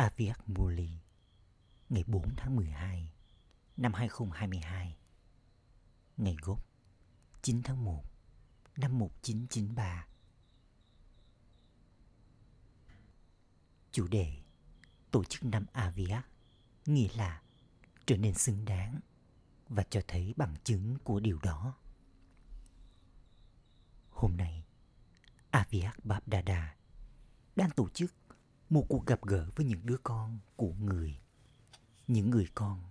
Aviak Muli ngày 4 tháng 12 năm 2022 ngày gốc 9 tháng 1 năm 1993 Chủ đề Tổ chức năm Aviak nghĩa là trở nên xứng đáng và cho thấy bằng chứng của điều đó. Hôm nay, Aviak Babdada đang tổ chức một cuộc gặp gỡ với những đứa con của người. Những người con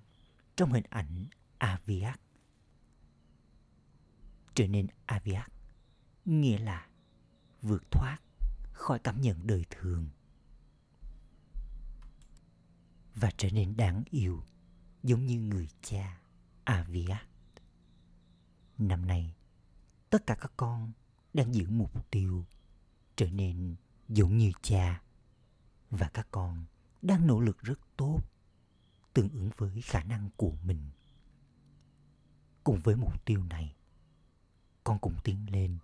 trong hình ảnh Aviak. Trở nên Aviak nghĩa là vượt thoát khỏi cảm nhận đời thường và trở nên đáng yêu giống như người cha Aviat. Năm nay, tất cả các con đang giữ mục tiêu trở nên giống như cha và các con đang nỗ lực rất tốt tương ứng với khả năng của mình. Cùng với mục tiêu này, con cũng tiến lên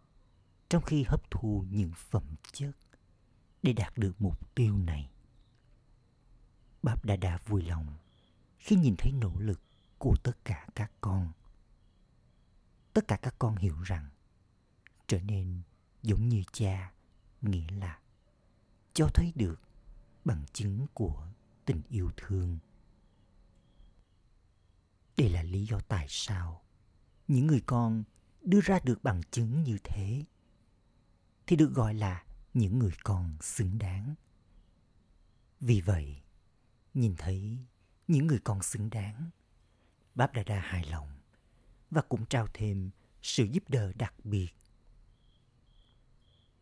trong khi hấp thu những phẩm chất để đạt được mục tiêu này. Báp Đa Đa vui lòng khi nhìn thấy nỗ lực của tất cả các con. Tất cả các con hiểu rằng trở nên giống như cha nghĩa là cho thấy được bằng chứng của tình yêu thương. Đây là lý do tại sao những người con đưa ra được bằng chứng như thế thì được gọi là những người con xứng đáng. Vì vậy, nhìn thấy những người con xứng đáng, Báp Đa Đa hài lòng và cũng trao thêm sự giúp đỡ đặc biệt.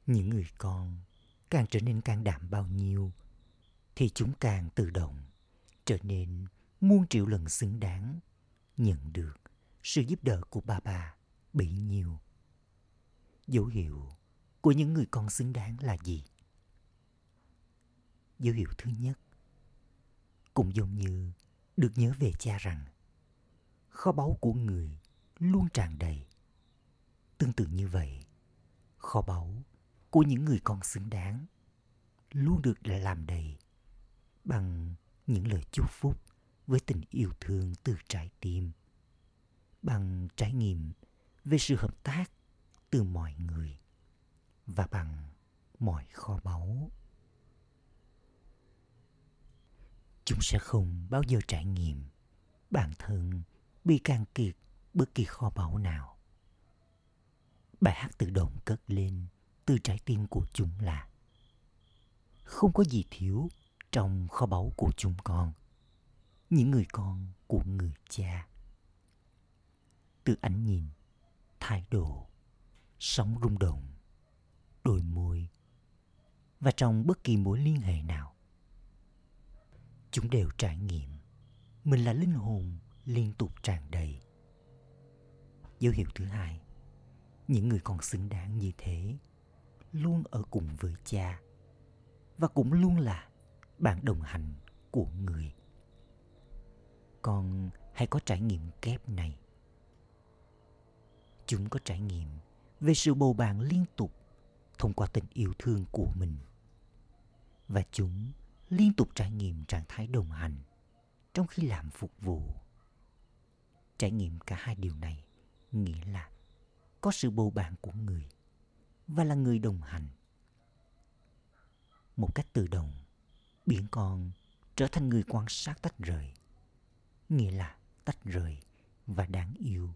Những người con càng trở nên can đảm bao nhiêu thì chúng càng tự động trở nên muôn triệu lần xứng đáng nhận được sự giúp đỡ của bà bà bấy nhiêu. Dấu hiệu của những người con xứng đáng là gì? Dấu hiệu thứ nhất cũng giống như được nhớ về cha rằng kho báu của người luôn tràn đầy. Tương tự như vậy, kho báu của những người con xứng đáng luôn được làm đầy bằng những lời chúc phúc với tình yêu thương từ trái tim, bằng trải nghiệm về sự hợp tác từ mọi người và bằng mọi kho báu. Chúng sẽ không bao giờ trải nghiệm bản thân bị can kiệt bất kỳ kho báu nào. Bài hát tự động cất lên từ trái tim của chúng là không có gì thiếu trong kho báu của chúng con, những người con của người cha. Từ ánh nhìn, thái độ, sóng rung động, đôi môi, và trong bất kỳ mối liên hệ nào, chúng đều trải nghiệm mình là linh hồn liên tục tràn đầy. Dấu hiệu thứ hai, những người con xứng đáng như thế, luôn ở cùng với cha, và cũng luôn là bạn đồng hành của người. Con hãy có trải nghiệm kép này. Chúng có trải nghiệm về sự bầu bạn liên tục thông qua tình yêu thương của mình. Và chúng liên tục trải nghiệm trạng thái đồng hành trong khi làm phục vụ. Trải nghiệm cả hai điều này nghĩa là có sự bầu bạn của người và là người đồng hành. Một cách tự động biển con trở thành người quan sát tách rời. Nghĩa là tách rời và đáng yêu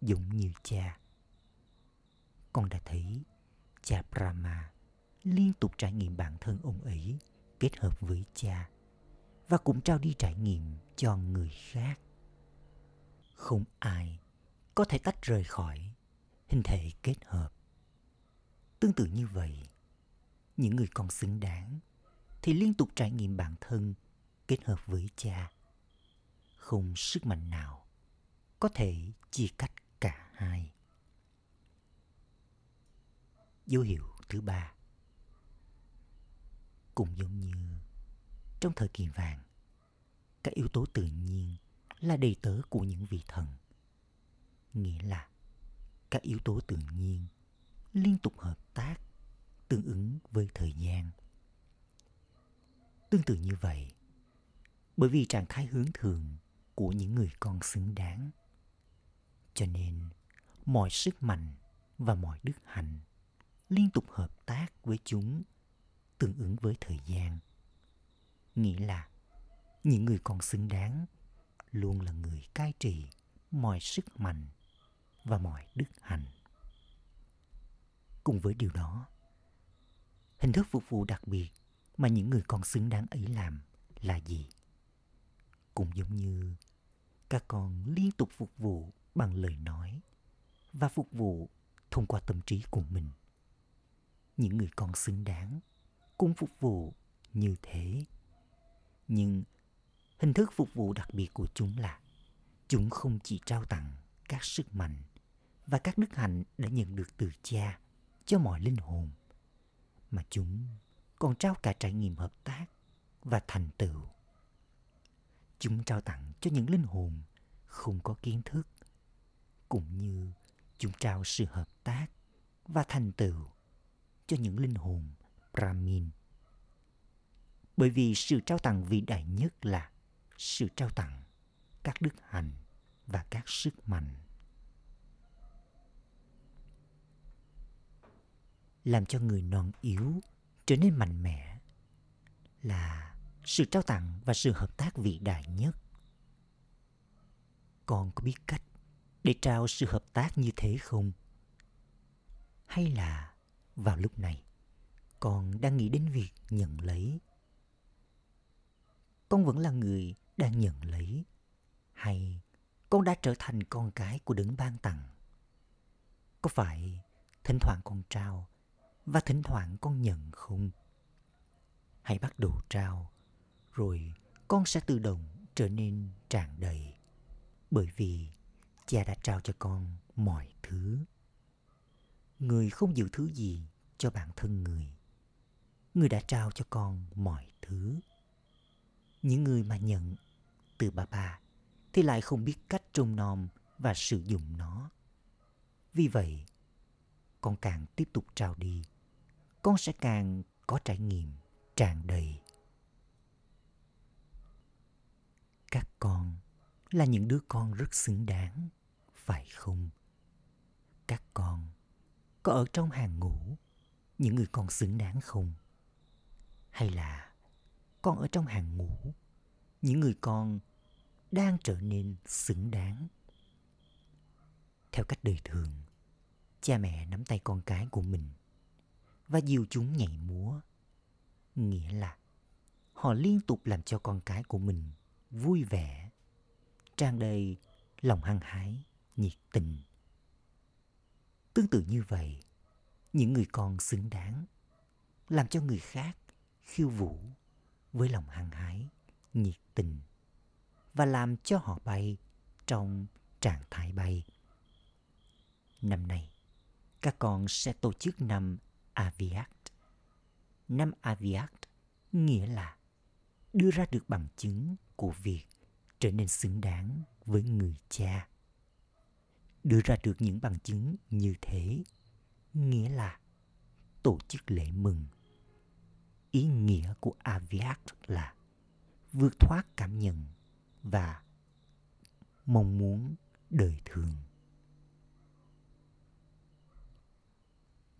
giống như cha. Con đã thấy cha brahma liên tục trải nghiệm bản thân ông ấy kết hợp với cha và cũng trao đi trải nghiệm cho người khác. Không ai có thể tách rời khỏi hình thể kết hợp. Tương tự như vậy, những người con xứng đáng thì liên tục trải nghiệm bản thân kết hợp với cha. Không sức mạnh nào có thể chia cách cả hai. Dấu hiệu thứ ba. Cũng giống như trong thời kỳ vàng, các yếu tố tự nhiên là đầy tớ của những vị thần. Nghĩa là các yếu tố tự nhiên liên tục hợp tác tương ứng với thời gian tương tự như vậy bởi vì trạng thái hướng thường của những người con xứng đáng. Cho nên, mọi sức mạnh và mọi đức hạnh liên tục hợp tác với chúng tương ứng với thời gian. Nghĩa là những người con xứng đáng luôn là người cai trị mọi sức mạnh và mọi đức hạnh. Cùng với điều đó, hình thức phục vụ đặc biệt mà những người con xứng đáng ấy làm là gì? Cũng giống như các con liên tục phục vụ bằng lời nói và phục vụ thông qua tâm trí của mình. Những người con xứng đáng cũng phục vụ như thế. Nhưng hình thức phục vụ đặc biệt của chúng là chúng không chỉ trao tặng các sức mạnh và các đức hạnh đã nhận được từ cha cho mọi linh hồn, mà chúng còn trao cả trải nghiệm hợp tác và thành tựu chúng trao tặng cho những linh hồn không có kiến thức, cũng như chúng trao sự hợp tác và thành tựu cho những linh hồn Brahmin. Bởi vì sự trao tặng vĩ đại nhất là sự trao tặng các đức hạnh và các sức mạnh. Làm cho người non yếu trở nên mạnh mẽ là sự trao tặng và sự hợp tác vĩ đại nhất. Con có biết cách để trao sự hợp tác như thế không? Hay là vào lúc này, con đang nghĩ đến việc nhận lấy? Con vẫn là người đang nhận lấy, hay con đã trở thành con cái của đấng ban tặng? Có phải thỉnh thoảng con trao và thỉnh thoảng con nhận không? Hãy bắt đầu trao, rồi con sẽ tự động trở nên tràn đầy. Bởi vì cha đã trao cho con mọi thứ. Người không giữ thứ gì cho bản thân người. Người đã trao cho con mọi thứ. Những người mà nhận từ bà bà thì lại không biết cách trông nom và sử dụng nó. Vì vậy, con càng tiếp tục trao đi con sẽ càng có trải nghiệm, tràn đầy. Các con là những đứa con rất xứng đáng, phải không? Các con có ở trong hàng ngũ những người con xứng đáng không? Hay là con ở trong hàng ngũ những người con đang trở nên xứng đáng? Theo cách đời thường, cha mẹ nắm tay con cái của mình và dìu chúng nhảy múa. Nghĩa là họ liên tục làm cho con cái của mình vui vẻ, tràn đầy lòng hăng hái, nhiệt tình. Tương tự như vậy, những người con xứng đáng làm cho người khác khiêu vũ với lòng hăng hái, nhiệt tình và làm cho họ bay trong trạng thái bay. Năm nay, các con sẽ tổ chức năm Aviat. Năm Aviat nghĩa là đưa ra được bằng chứng của việc trở nên xứng đáng với người cha. Đưa ra được những bằng chứng như thế nghĩa là tổ chức lễ mừng. Ý nghĩa của aviat là vượt thoát cảm nhận và mong muốn đời thường.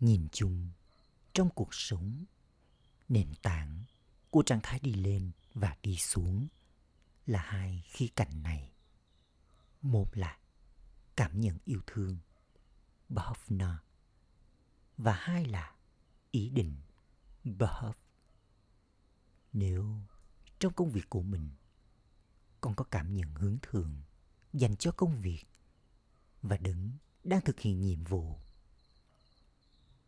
Nhìn chung trong cuộc sống, nền tảng của trạng thái đi lên và đi xuống là hai khía cạnh này. Một là cảm nhận yêu thương, bhavna, và hai là ý định, bhav. Nếu trong công việc của mình con có cảm nhận hướng thường dành cho công việc và đứng đang thực hiện nhiệm vụ,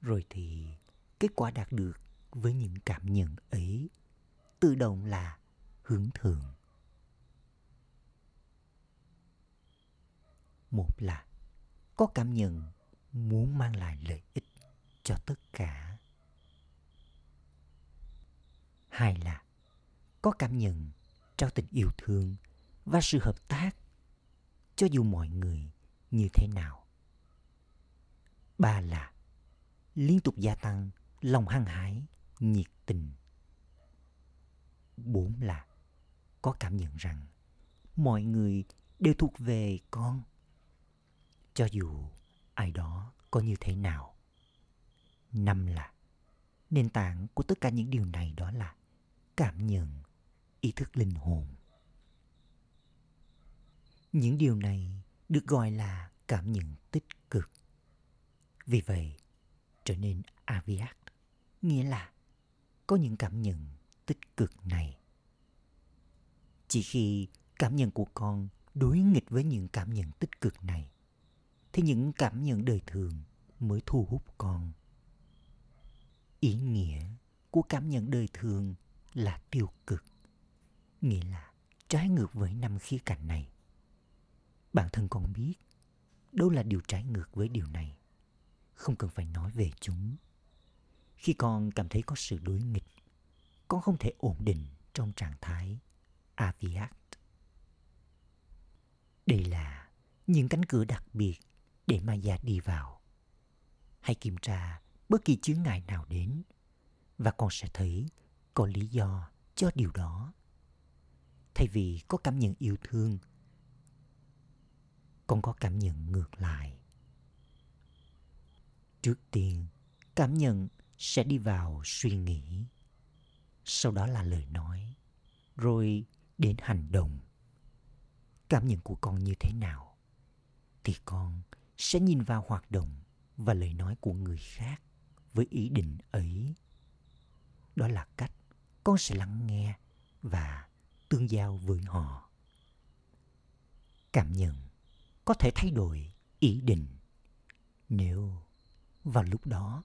rồi thì kết quả đạt được với những cảm nhận ấy tự động là hướng thượng. một là có cảm nhận muốn mang lại lợi ích cho tất cả hai là có cảm nhận trao tình yêu thương và sự hợp tác cho dù mọi người như thế nào ba là liên tục gia tăng lòng hăng hái nhiệt tình bốn là có cảm nhận rằng mọi người đều thuộc về con. Cho dù ai đó có như thế nào. Năm là nền tảng của tất cả những điều này đó là cảm nhận, ý thức linh hồn. Những điều này được gọi là cảm nhận tích cực. Vì vậy, trở nên aviat, nghĩa là có những cảm nhận tích cực này. Chỉ khi cảm nhận của con đối nghịch với những cảm nhận tích cực này, thì những cảm nhận đời thường mới thu hút con. Ý nghĩa của cảm nhận đời thường là tiêu cực, nghĩa là trái ngược với năm khía cạnh này. Bản thân con biết đâu là điều trái ngược với điều này. Không cần phải nói về chúng. Khi con cảm thấy có sự đối nghịch, con không thể ổn định trong trạng thái aviat. Đây là những cánh cửa đặc biệt để ma gia đi vào. Hãy kiểm tra bất kỳ chướng ngại nào đến và con sẽ thấy có lý do cho điều đó. Thay vì có cảm nhận yêu thương, con có cảm nhận ngược lại. Trước tiên, cảm nhận sẽ đi vào suy nghĩ, sau đó là lời nói, rồi đến hành động. Cảm nhận của con như thế nào thì con sẽ nhìn vào hoạt động và lời nói của người khác với ý định ấy. Đó là cách con sẽ lắng nghe và tương giao với họ. Cảm nhận có thể thay đổi ý định nếu vào lúc đó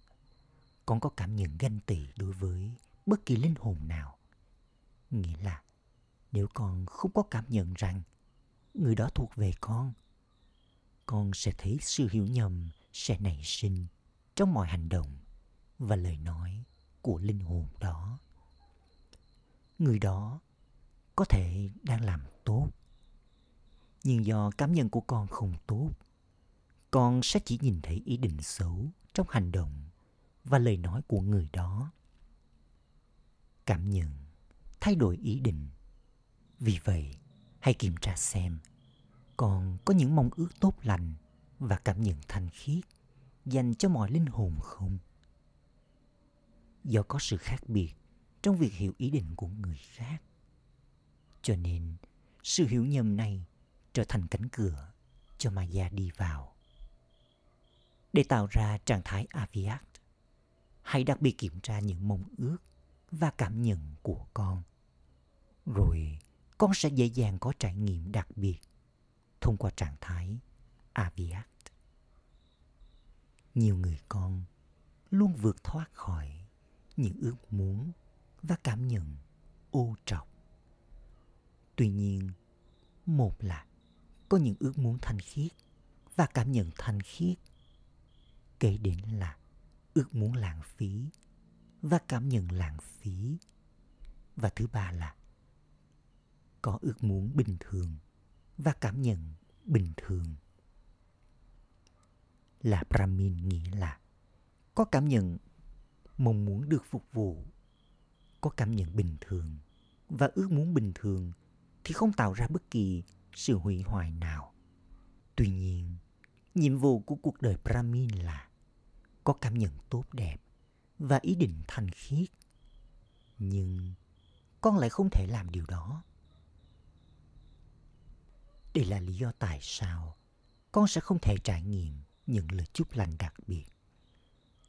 con có cảm nhận ganh tị đối với bất kỳ linh hồn nào. Nghĩa là nếu con không có cảm nhận rằng người đó thuộc về con, con sẽ thấy sự hiểu nhầm sẽ nảy sinh trong mọi hành động và lời nói của linh hồn đó. Người đó có thể đang làm tốt, nhưng do cảm nhận của con không tốt, con sẽ chỉ nhìn thấy ý định xấu trong hành động và lời nói của người đó. Cảm nhận thay đổi ý định. Vì vậy, hãy kiểm tra xem còn có những mong ước tốt lành và cảm nhận thanh khiết dành cho mọi linh hồn không? Do có sự khác biệt trong việc hiểu ý định của người khác. Cho nên, sự hiểu nhầm này trở thành cánh cửa cho Maya đi vào. Để tạo ra trạng thái Aviat, hãy đặc biệt kiểm tra những mong ước và cảm nhận của con. Rồi, con sẽ dễ dàng có trải nghiệm đặc biệt thông qua trạng thái Aviat. Nhiều người con luôn vượt thoát khỏi những ước muốn và cảm nhận ô trọc. Tuy nhiên, một là có những ước muốn thanh khiết và cảm nhận thanh khiết. Kế đến là ước muốn lãng phí và cảm nhận lãng phí. Và thứ ba là có ước muốn bình thường và cảm nhận bình thường. Là Brahmin nghĩa là có cảm nhận mong muốn được phục vụ, có cảm nhận bình thường và ước muốn bình thường thì không tạo ra bất kỳ sự hủy hoại nào. Tuy nhiên, nhiệm vụ của cuộc đời Brahmin là có cảm nhận tốt đẹp và ý định thành khiết. Nhưng con lại không thể làm điều đó. Đây là lý do tại sao con sẽ không thể trải nghiệm những lời chúc lành đặc biệt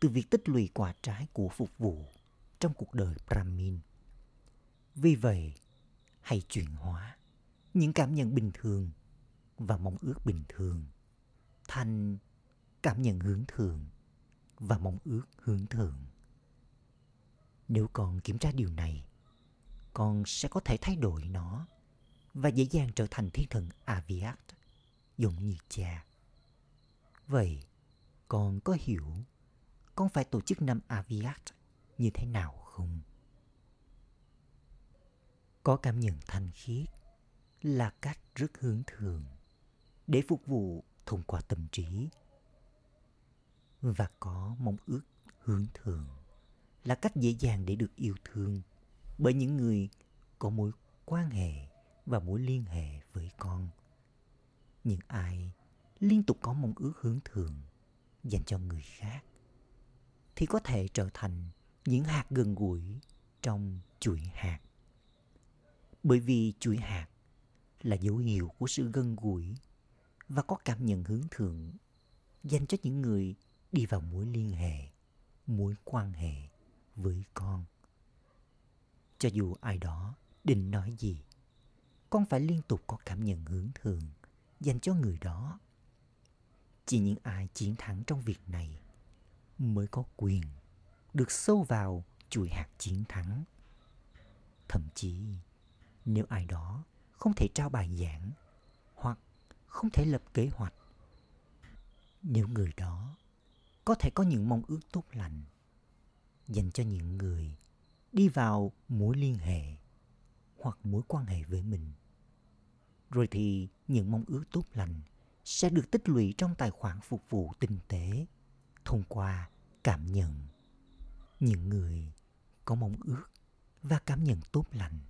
từ việc tích lũy quả trái của phục vụ trong cuộc đời Brahmin. Vì vậy, hãy chuyển hóa những cảm nhận bình thường và mong ước bình thường thành cảm nhận hướng thường và mong ước hướng thượng. Nếu con kiểm tra điều này, con sẽ có thể thay đổi nó và dễ dàng trở thành thiên thần Aviat, giống như cha. Vậy, con có hiểu con phải tổ chức năm Aviat như thế nào không? Có cảm nhận thanh khiết là cách rất hướng thường để phục vụ thông qua tâm trí và có mong ước hướng thượng là cách dễ dàng để được yêu thương bởi những người có mối quan hệ và mối liên hệ với con. Những ai liên tục có mong ước hướng thượng dành cho người khác thì có thể trở thành những hạt gần gũi trong chuỗi hạt. Bởi vì chuỗi hạt là dấu hiệu của sự gần gũi và có cảm nhận hướng thượng dành cho những người đi vào mối liên hệ, mối quan hệ với con. Cho dù ai đó định nói gì, con phải liên tục có cảm nhận hướng thường dành cho người đó. Chỉ những ai chiến thắng trong việc này mới có quyền được sâu vào chuỗi hạt chiến thắng. Thậm chí, nếu ai đó không thể trao bài giảng hoặc không thể lập kế hoạch, nếu người đó có thể có những mong ước tốt lành, dành cho những người đi vào mối liên hệ hoặc mối quan hệ với mình. Rồi thì những mong ước tốt lành sẽ được tích lũy trong tài khoản phục vụ tinh tế thông qua cảm nhận. Những người có mong ước và cảm nhận tốt lành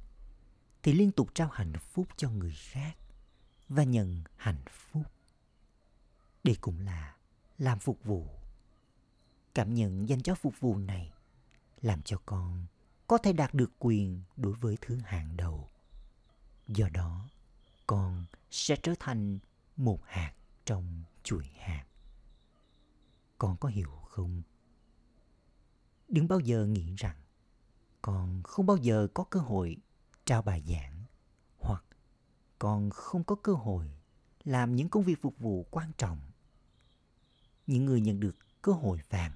thì liên tục trao hạnh phúc cho người khác và nhận hạnh phúc. Đây cũng là làm phục vụ cảm nhận dành cho phục vụ này, làm cho con có thể đạt được quyền đối với thứ hàng đầu. Do đó, con sẽ trở thành một hạt trong chuỗi hạt. Con có hiểu không? Đừng bao giờ nghĩ rằng con không bao giờ có cơ hội trao bài giảng, hoặc con không có cơ hội làm những công việc phục vụ quan trọng. Những người nhận được cơ hội vàng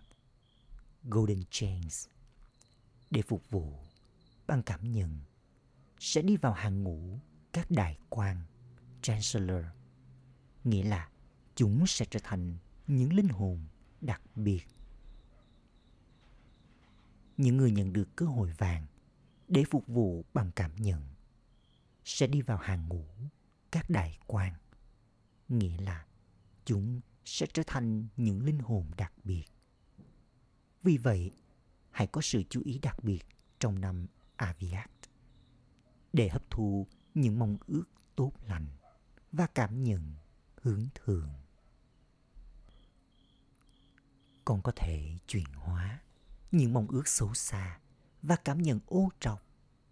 golden chains. Để phục vụ bằng cảm nhận, sẽ đi vào hàng ngũ các đại quan chancellor. Nghĩa là chúng sẽ trở thành những linh hồn đặc biệt. Những người nhận được cơ hội vàng để phục vụ bằng cảm nhận sẽ đi vào hàng ngũ các đại quan nghĩa là chúng sẽ trở thành những linh hồn đặc biệt vì vậy, hãy có sự chú ý đặc biệt trong năm Aviat để hấp thu những mong ước tốt lành và cảm nhận hướng thường. Con có thể chuyển hóa những mong ước xấu xa và cảm nhận ô trọc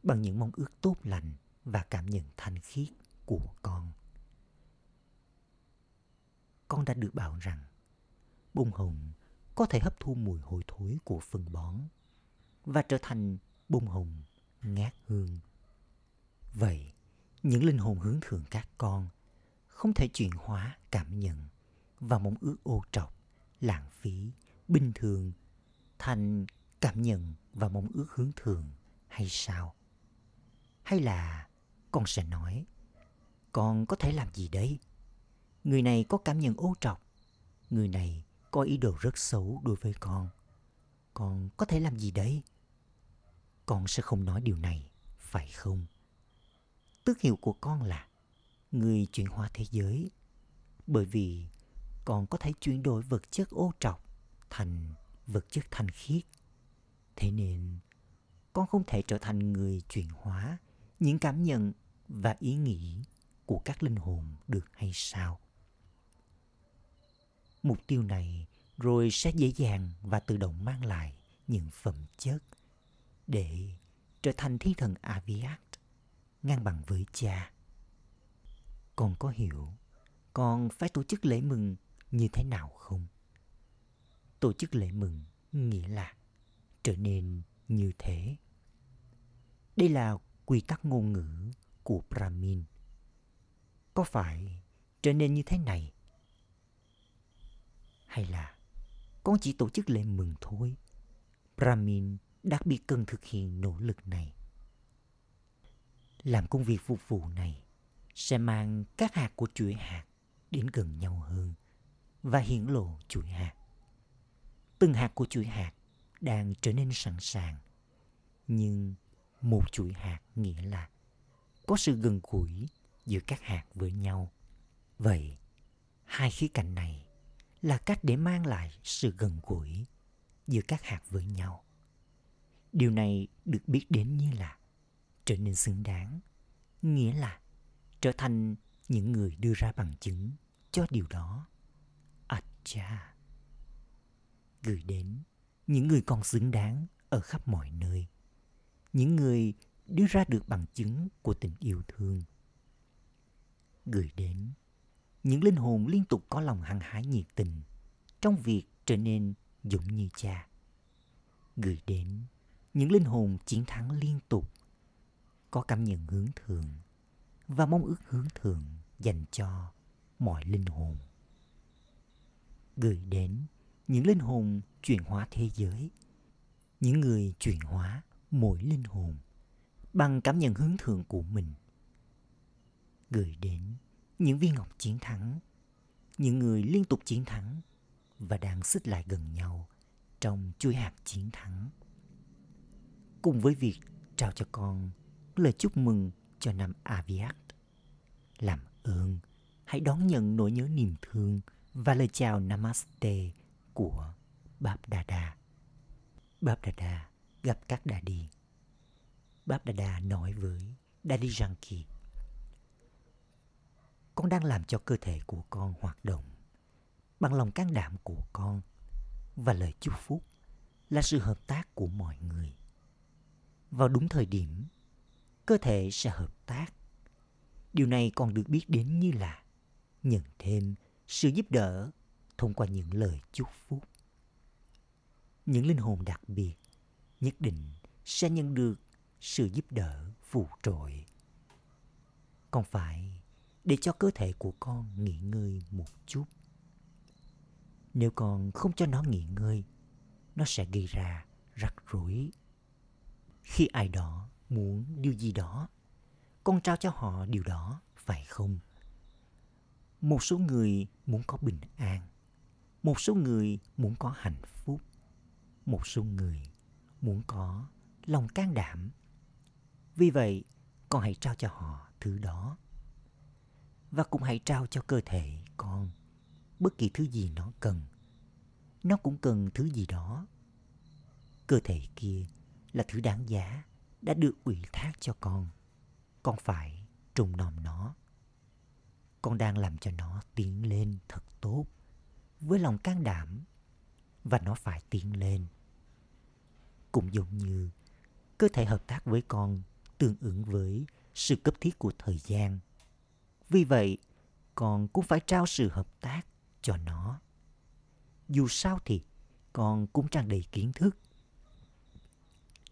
bằng những mong ước tốt lành và cảm nhận thanh khiết của con. Con đã được bảo rằng bông hồng có thể hấp thu mùi hôi thối của phân bón và trở thành bông hồng ngát hương. Vậy, những linh hồn hướng thượng các con không thể chuyển hóa cảm nhận và mong ước ô trọc, lãng phí, bình thường thành cảm nhận và mong ước hướng thượng hay sao? Hay là con sẽ nói, con có thể làm gì đấy? Người này có cảm nhận ô trọc, người này có ý đồ rất xấu đối với con. Con có thể làm gì đấy? Con sẽ không nói điều này, phải không? Tước hiệu của con là người chuyển hóa thế giới. Bởi vì con có thể chuyển đổi vật chất ô trọc thành vật chất thanh khiết. Thế nên con không thể trở thành người chuyển hóa những cảm nhận và ý nghĩ của các linh hồn được hay sao? Mục tiêu này rồi sẽ dễ dàng và tự động mang lại những phẩm chất để trở thành thiên thần Aviat, ngang bằng với cha. Con có hiểu con phải tổ chức lễ mừng như thế nào không? Tổ chức lễ mừng nghĩa là trở nên như thế. Đây là quy tắc ngôn ngữ của Brahmin. Có phải trở nên như thế này? Hay là con chỉ tổ chức lễ mừng thôi? Brahmin đặc biệt cần thực hiện nỗ lực này. Làm công việc phục vụ này sẽ mang các hạt của chuỗi hạt đến gần nhau hơn và hiển lộ chuỗi hạt. Từng hạt của chuỗi hạt đang trở nên sẵn sàng. Nhưng một chuỗi hạt nghĩa là có sự gần gũi giữa các hạt với nhau. Vậy, hai khía cạnh này là cách để mang lại sự gần gũi giữa các hạt với nhau. Điều này được biết đến như là trở nên xứng đáng, nghĩa là trở thành những người đưa ra bằng chứng cho điều đó. À cha! Gửi đến những người còn xứng đáng ở khắp mọi nơi. Những người đưa ra được bằng chứng của tình yêu thương. Gửi đến những linh hồn liên tục có lòng hăng hái nhiệt tình trong việc trở nên dũng như cha. Gửi đến những linh hồn chiến thắng liên tục có cảm nhận hướng thượng và mong ước hướng thượng dành cho mọi linh hồn. Gửi đến những linh hồn chuyển hóa thế giới, những người chuyển hóa mỗi linh hồn bằng cảm nhận hướng thượng của mình. Gửi đến những viên ngọc chiến thắng, những người liên tục chiến thắng và đang xích lại gần nhau trong chuỗi hạt chiến thắng. Cùng với việc trao cho con lời chúc mừng cho năm Aviat. Làm ơn, hãy đón nhận nỗi nhớ niềm thương và lời chào Namaste của Báp Đà Báp Đà gặp các đà đi. Báp Đà nói với Daddy Janki. Con đang làm cho cơ thể của con hoạt động bằng lòng can đảm của con và lời chúc phúc là sự hợp tác của mọi người. Vào đúng thời điểm, cơ thể sẽ hợp tác. Điều này còn được biết đến như là nhận thêm sự giúp đỡ thông qua những lời chúc phúc. Những linh hồn đặc biệt nhất định sẽ nhận được sự giúp đỡ phù trội. Còn phải để cho cơ thể của con nghỉ ngơi một chút. Nếu con không cho nó nghỉ ngơi, nó sẽ gây ra rắc rối. Khi ai đó muốn điều gì đó, con trao cho họ điều đó, phải không? Một số người muốn có bình an, một số người muốn có hạnh phúc, một số người muốn có lòng can đảm. Vì vậy, con hãy trao cho họ thứ đó. Và cũng hãy trao cho cơ thể con bất kỳ thứ gì nó cần. Nó cũng cần thứ gì đó. Cơ thể kia là thứ đáng giá đã được ủy thác cho con. Con phải trùng nòm nó. Con đang làm cho nó tiến lên thật tốt, với lòng can đảm, và nó phải tiến lên. Cũng giống như cơ thể hợp tác với con tương ứng với sự cấp thiết của thời gian. Vì vậy, con cũng phải trao sự hợp tác cho nó. Dù sao thì con cũng tràn đầy kiến thức.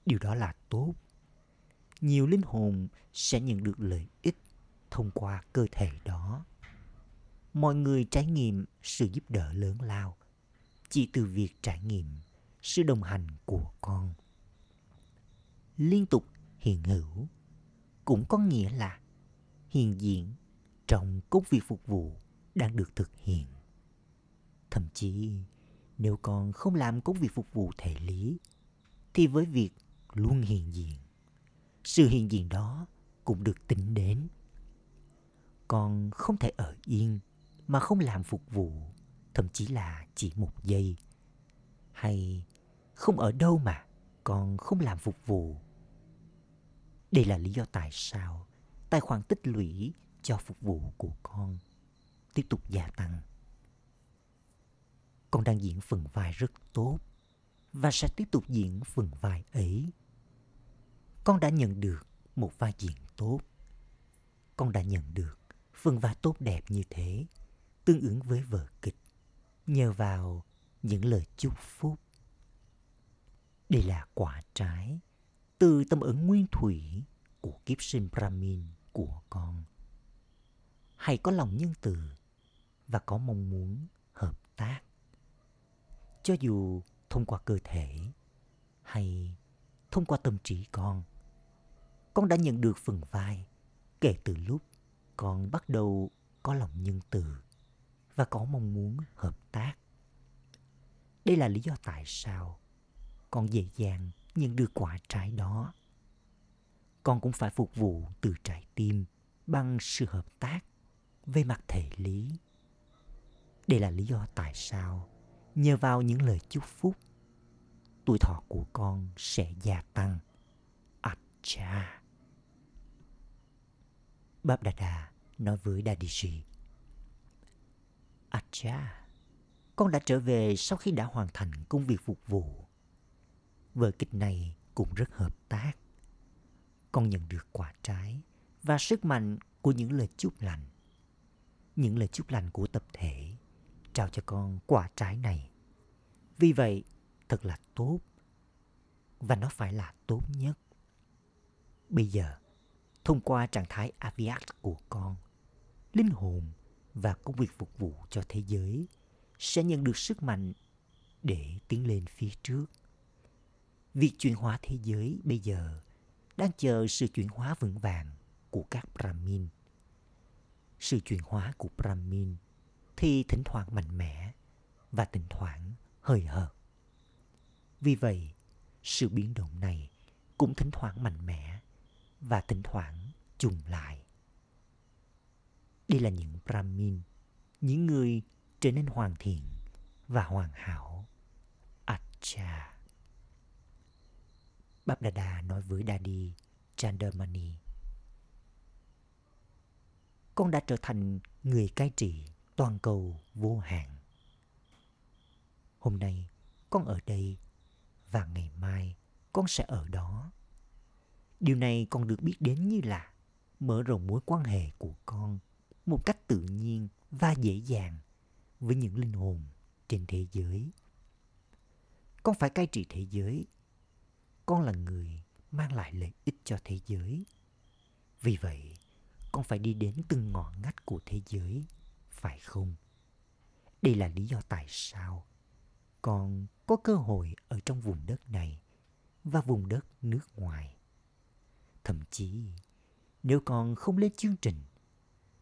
Điều đó là tốt. Nhiều linh hồn sẽ nhận được lợi ích thông qua cơ thể đó. Mọi người trải nghiệm sự giúp đỡ lớn lao chỉ từ việc trải nghiệm sự đồng hành của con. Liên tục hiện hữu cũng có nghĩa là hiện diện trong công việc phục vụ đang được thực hiện. Thậm chí, nếu con không làm công việc phục vụ thể lý, thì với việc luôn hiện diện, sự hiện diện đó cũng được tính đến. Con không thể ở yên mà không làm phục vụ, thậm chí là chỉ một giây. Hay không ở đâu mà con không làm phục vụ? Đây là lý do tại sao tài khoản tích lũy cho phục vụ của con tiếp tục gia tăng. Con đang diễn phần vai rất tốt và sẽ tiếp tục diễn phần vai ấy. Con đã nhận được một vai diễn tốt. Con đã nhận được phần vai tốt đẹp như thế, tương ứng với vở kịch, nhờ vào những lời chúc phúc. Đây là quả trái từ tâm ấn nguyên thủy của kiếp sinh Brahmin của con. Hãy có lòng nhân từ và có mong muốn hợp tác. Cho dù thông qua cơ thể hay thông qua tâm trí con, con đã nhận được phần vai kể từ lúc con bắt đầu có lòng nhân từ và có mong muốn hợp tác. Đây là lý do tại sao con dễ dàng nhận được quả trái đó. Con cũng phải phục vụ từ trái tim bằng sự hợp tác về mặt thể lý. Đây là lý do tại sao nhờ vào những lời chúc phúc tuổi thọ của con sẽ gia tăng. Acha. Bab Dada nói với Dadishi. Acha, con đã trở về sau khi đã hoàn thành công việc phục vụ. Vở kịch này cũng rất hợp tác. Con nhận được quả trái và sức mạnh của những lời chúc lành. Những lời chúc lành của tập thể trao cho con quả trái này. Vì vậy, thật là tốt. Và nó phải là tốt nhất. Bây giờ, thông qua trạng thái aviat của con, linh hồn và công việc phục vụ cho thế giới sẽ nhận được sức mạnh để tiến lên phía trước. Việc chuyển hóa thế giới bây giờ đang chờ sự chuyển hóa vững vàng của các Brahmin. Sự chuyển hóa của Brahmin thì thỉnh thoảng mạnh mẽ và thỉnh thoảng hơi hợt. Vì vậy, sự biến động này cũng thỉnh thoảng mạnh mẽ và thỉnh thoảng trùng lại. Đây là những Brahmin, những người trở nên hoàn thiện và hoàn hảo. Acha. Báp nói với Daddy Chandamani. Con đã trở thành người cai trị toàn cầu vô hạn. Hôm nay con ở đây và ngày mai con sẽ ở đó. Điều này con được biết đến như là mở rộng mối quan hệ của con một cách tự nhiên và dễ dàng với những linh hồn trên thế giới. Con phải cai trị thế giới. Con là người mang lại lợi ích cho thế giới. Vì vậy, con phải đi đến từng ngõ ngách của thế giới, phải không? Đây là lý do tại sao con có cơ hội ở trong vùng đất này và vùng đất nước ngoài. Thậm chí, nếu con không lên chương trình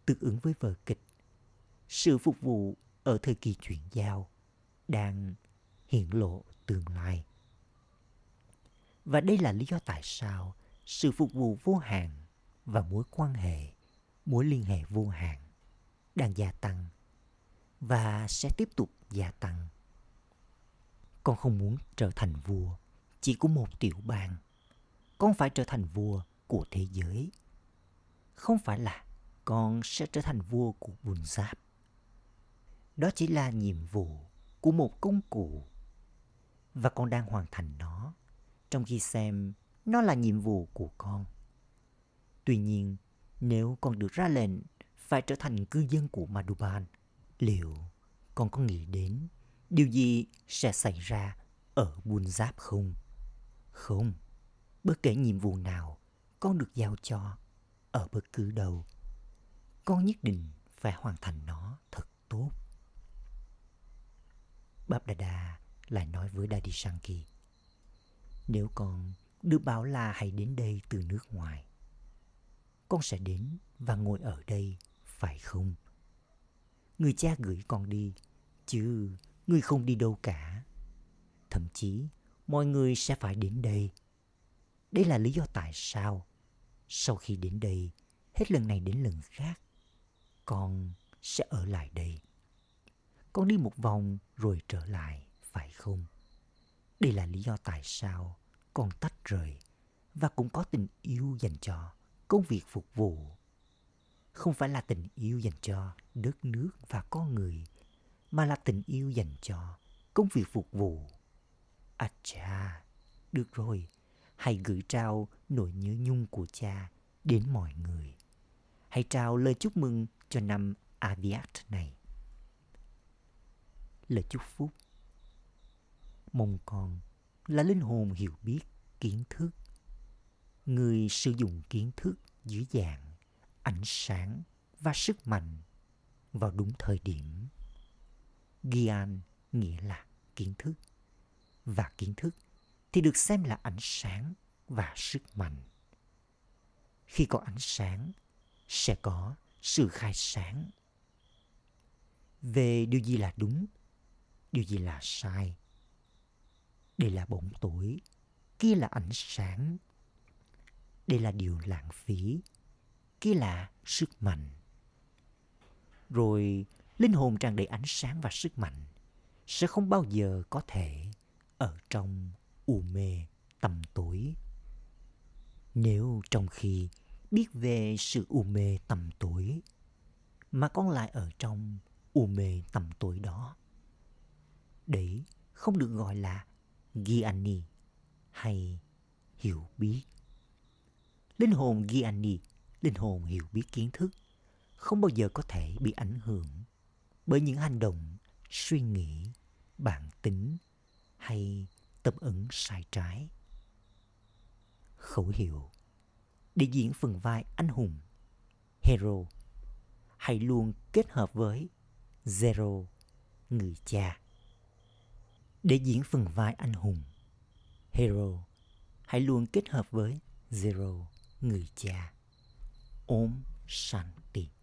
tương ứng với vở kịch, sự phục vụ ở thời kỳ chuyển giao đang hiển lộ tương lai. Và đây là lý do tại sao sự phục vụ vô hạn và mối quan hệ, mối liên hệ vô hạn đang gia tăng và sẽ tiếp tục gia tăng. Con không muốn trở thành vua chỉ của một tiểu bang. Con phải trở thành vua của thế giới. Không phải là con sẽ trở thành vua của bùn giáp. Đó chỉ là nhiệm vụ của một công cụ và con đang hoàn thành nó trong khi xem nó là nhiệm vụ của con. Tuy nhiên, nếu con được ra lệnh phải trở thành cư dân của Madhuban, liệu con có nghĩ đến điều gì sẽ xảy ra ở buôn giáp không? Không, bất kể nhiệm vụ nào con được giao cho ở bất cứ đâu, con nhất định phải hoàn thành nó thật tốt. Báp Đà Đà lại nói với Daddy Shanki. Nếu con được bảo là hãy đến đây từ nước ngoài, con sẽ đến và ngồi ở đây, phải không? Người cha gửi con đi, chứ người không đi đâu cả. Thậm chí, mọi người sẽ phải đến đây. Đây là lý do tại sao, sau khi đến đây, hết lần này đến lần khác, con sẽ ở lại đây. Con đi một vòng rồi trở lại, phải không? Đây là lý do tại sao con tách rời và cũng có tình yêu dành cho công việc phục vụ. Không phải là tình yêu dành cho đất nước và con người, mà là tình yêu dành cho công việc phục vụ. À cha, được rồi, hãy gửi trao nỗi nhớ nhung của cha đến mọi người. Hãy trao lời chúc mừng cho năm Aviat này. Lời chúc phúc Mong con là linh hồn hiểu biết kiến thức. Người sử dụng kiến thức dưới dạng ánh sáng và sức mạnh vào đúng thời điểm. Gian nghĩa là kiến thức và kiến thức thì được xem là ánh sáng và sức mạnh. Khi có ánh sáng sẽ có sự khai sáng. Về điều gì là đúng, điều gì là sai. Đây là bóng tối, kia là ánh sáng. Đây là điều lãng phí, kia là sức mạnh. Rồi linh hồn tràn đầy ánh sáng và sức mạnh sẽ không bao giờ có thể ở trong u mê tầm tối. Nếu trong khi biết về sự u mê tầm tối, mà con lại ở trong u mê tầm tuổi đó. Đấy không được gọi là ghi hay hiểu biết. Linh hồn Gianni, linh hồn hiểu biết kiến thức, không bao giờ có thể bị ảnh hưởng bởi những hành động, suy nghĩ, bản tính hay tâm ứng sai trái. Khẩu hiệu để diễn phần vai anh hùng, hero, hãy luôn kết hợp với zero, người cha. Để diễn phần vai anh hùng, hero, hãy luôn kết hợp với zero, người cha. Om Shanti.